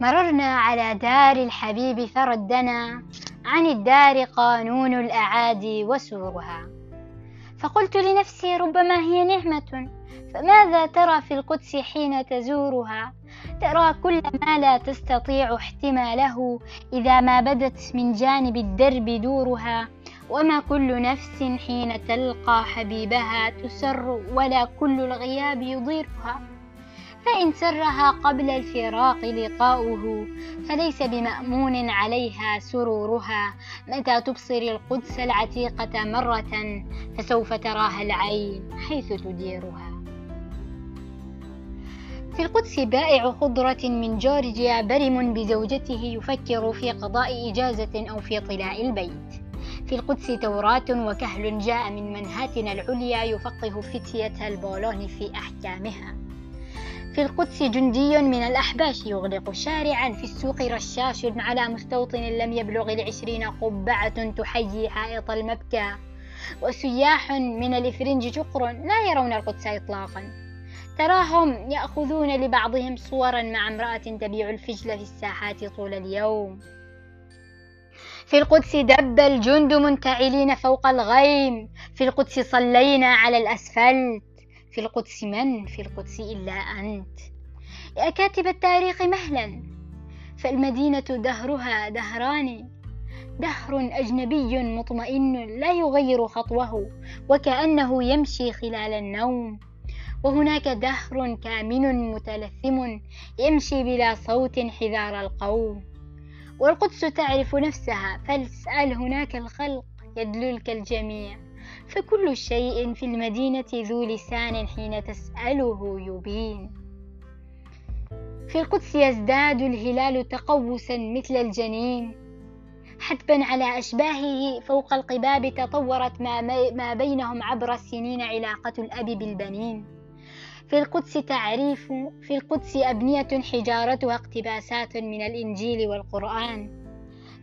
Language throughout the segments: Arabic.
مررنا على دار الحبيب فردنا عن الدار قانون الأعادي وسورها فقلت لنفسي ربما هي نعمة فماذا ترى في القدس حين تزورها؟ ترى كل ما لا تستطيع احتماله إذا ما بدت من جانب الدرب دورها وما كل نفس حين تلقى حبيبها تسر ولا كل الغياب يضيرها. فإن سرها قبل الفراق لقاؤه فليس بمأمون عليها سرورها. متى تبصر القدس العتيقة مرة فسوف تراها العين حيث تديرها. في القدس بائع خضرة من جورجيا برم بزوجته يفكر في قضاء إجازة أو في طلاء البيت. في القدس توراة وكهل جاء من منهاتن العليا يفقه فتية البولون في أحكامها. في القدس جندي من الأحباش يغلق شارعا في السوق رشاش على مستوطن لم يبلغ العشرين قبعة تحيي حائط المبكى وسياح من الإفرنج شقر لا يرون القدس إطلاقا. تراهم يأخذون لبعضهم صورا مع امرأة تبيع الفجل في الساحات طول اليوم. في القدس دب الجند منتعلين فوق الغيم في القدس صلينا على الأسفلت. في القدس من؟ في القدس إلا أنت. يا كاتب التاريخ مهلا. فالمدينة دهرها دهران. دهر أجنبي مطمئن لا يغير خطوه وكأنه يمشي خلال النوم. وهناك دهر كامن متلثم يمشي بلا صوت حذار القوم. والقدس تعرف نفسها فلسأل هناك الخلق يدللك الجميع. فكل شيء في المدينة ذو لسان حين تسأله يبين. في القدس يزداد الهلال تقوسا مثل الجنين. حتبا على أشباهه فوق القباب تطورت ما, ما بينهم عبر السنين علاقة الأب بالبنين. في القدس تعريف في القدس أبنية حجارتها اقتباسات من الإنجيل والقرآن.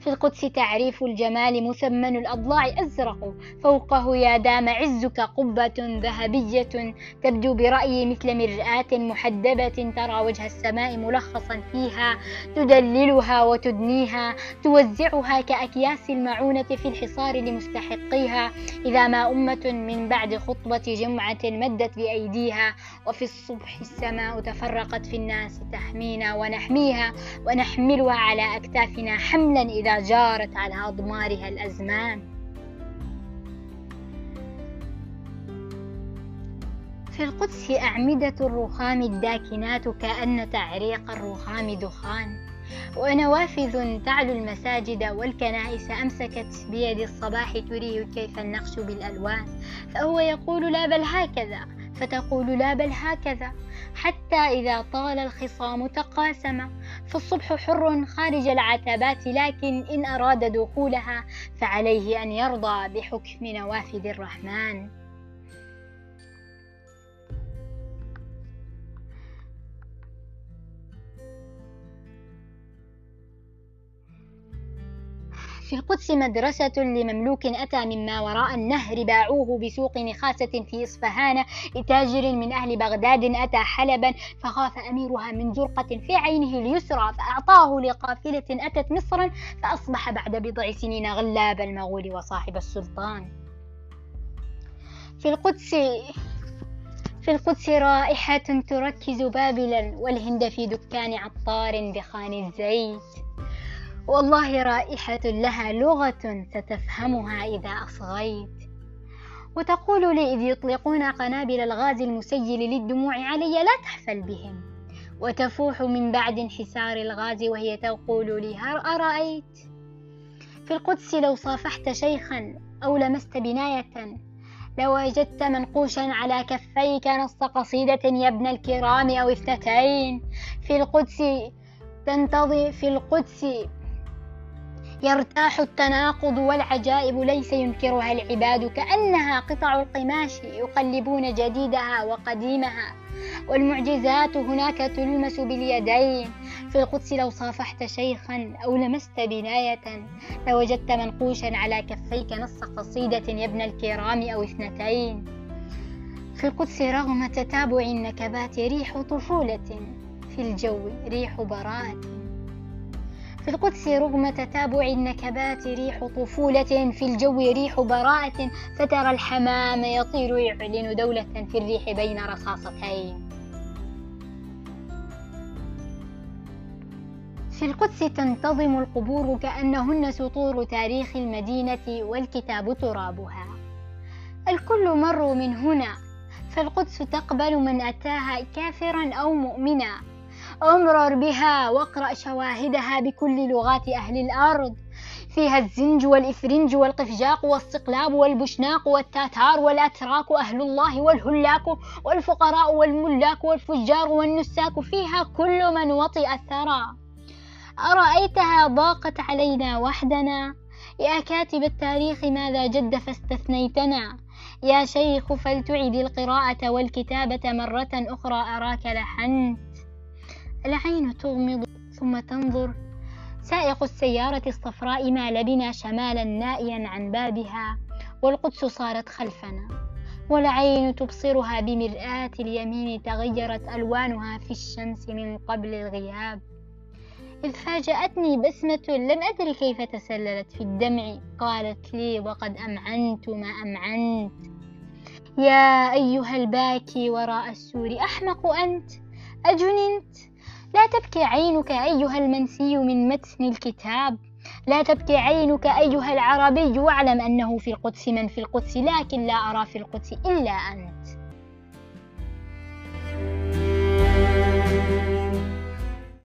في القدس تعريف الجمال مثمن الأضلاع أزرق. فوقه يا دام عزك قبة ذهبية. تبدو برأيي مثل مرآة محدبة. ترى وجه السماء ملخصا فيها. تدللها وتدنيها. توزعها كأكياس المعونة في الحصار لمستحقيها. إذا ما أمة من بعد خطبة جمعة مدت بأيديها. وفي الصبح السماء تفرقت في الناس تحمينا ونحميها. ونحملها على أكتافنا حملا إذا جارت على أضمارها الأزمان. في القدس أعمدة الرخام الداكنات كأن تعريق الرخام دخان. ونوافذ تعلو المساجد والكنائس أمسكت بيد الصباح تريه كيف النقش بالألوان فهو يقول لا بل هكذا فتقول لا بل هكذا حتى إذا طال الخصام تقاسم. فالصبح حر خارج العتبات لكن إن أراد دخولها فعليه أن يرضى بحكم نوافذ الرحمن. في القدس مدرسة لمملوك أتى مما وراء النهر باعوه بسوق نخاسة في إصفهان لتاجر من أهل بغداد أتى حلبا فخاف أميرها من زرقة في عينه اليسرى فأعطاه لقافلة أتت مصرا فأصبح بعد بضع سنين غلاب المغول وصاحب السلطان. في القدس في القدس رائحة تركز بابلا والهند في دكان عطار بخان الزيت. والله رائحة لها لغة ستفهمها إذا أصغيت. وتقول لي إذ يطلقون قنابل الغاز المسيل للدموع علي لا تحفل بهم. وتفوح من بعد انحسار الغاز وهي تقول لي هل أرأيت؟ في القدس لو صافحت شيخا أو لمست بناية لوجدت منقوشا على كفيك نص قصيدة يا ابن الكرام أو اثنتين. في القدس تنتظر في القدس يرتاح التناقض والعجائب ليس ينكرها العباد كأنها قطع القماش يقلبون جديدها وقديمها. والمعجزات هناك تلمس باليدين. في القدس لو صافحت شيخا أو لمست بناية لوجدت منقوشا على كفيك نص قصيدة يا ابن الكرام أو اثنتين. في القدس رغم تتابع النكبات ريح طفولة. في الجو ريح براءة. في القدس رغم تتابع النكبات ريح طفولة في الجو ريح براءة فترى الحمام يطير يعلن دولة في الريح بين رصاصتين. في القدس تنتظم القبور كأنهن سطور تاريخ المدينة والكتاب ترابها. الكل مروا من هنا فالقدس تقبل من أتاها كافرا أو مؤمنا. أمرر بها واقرأ شواهدها بكل لغات أهل الأرض. فيها الزنج والإفرنج والقفجاق والصقلاب والبشناق والتاتار والأتراك أهل الله والهلاك والفقراء والملاك والفجار والنساك. فيها كل من وطئ الثرى. أرأيتها ضاقت علينا وحدنا؟ يا كاتب التاريخ ماذا جد فاستثنيتنا؟ يا شيخ فلتعد القراءة والكتابة مرة أخرى أراك لحنت العين تغمض ثم تنظر. سائق السيارة الصفراء مال بنا شمالا نائيا عن بابها والقدس صارت خلفنا. والعين تبصرها بمرآة اليمين تغيرت ألوانها في الشمس من قبل الغياب. إذ فاجأتني بسمة لم أدر كيف تسللت في الدمع. قالت لي وقد أمعنت ما أمعنت. يا أيها الباكي وراء السور أحمق أنت. أجننت. لا تبكي عينك أيها المنسي من متن الكتاب. لا تبكي عينك أيها العربي واعلم أنه في القدس من في القدس لكن لا أرى في القدس إلا أنت.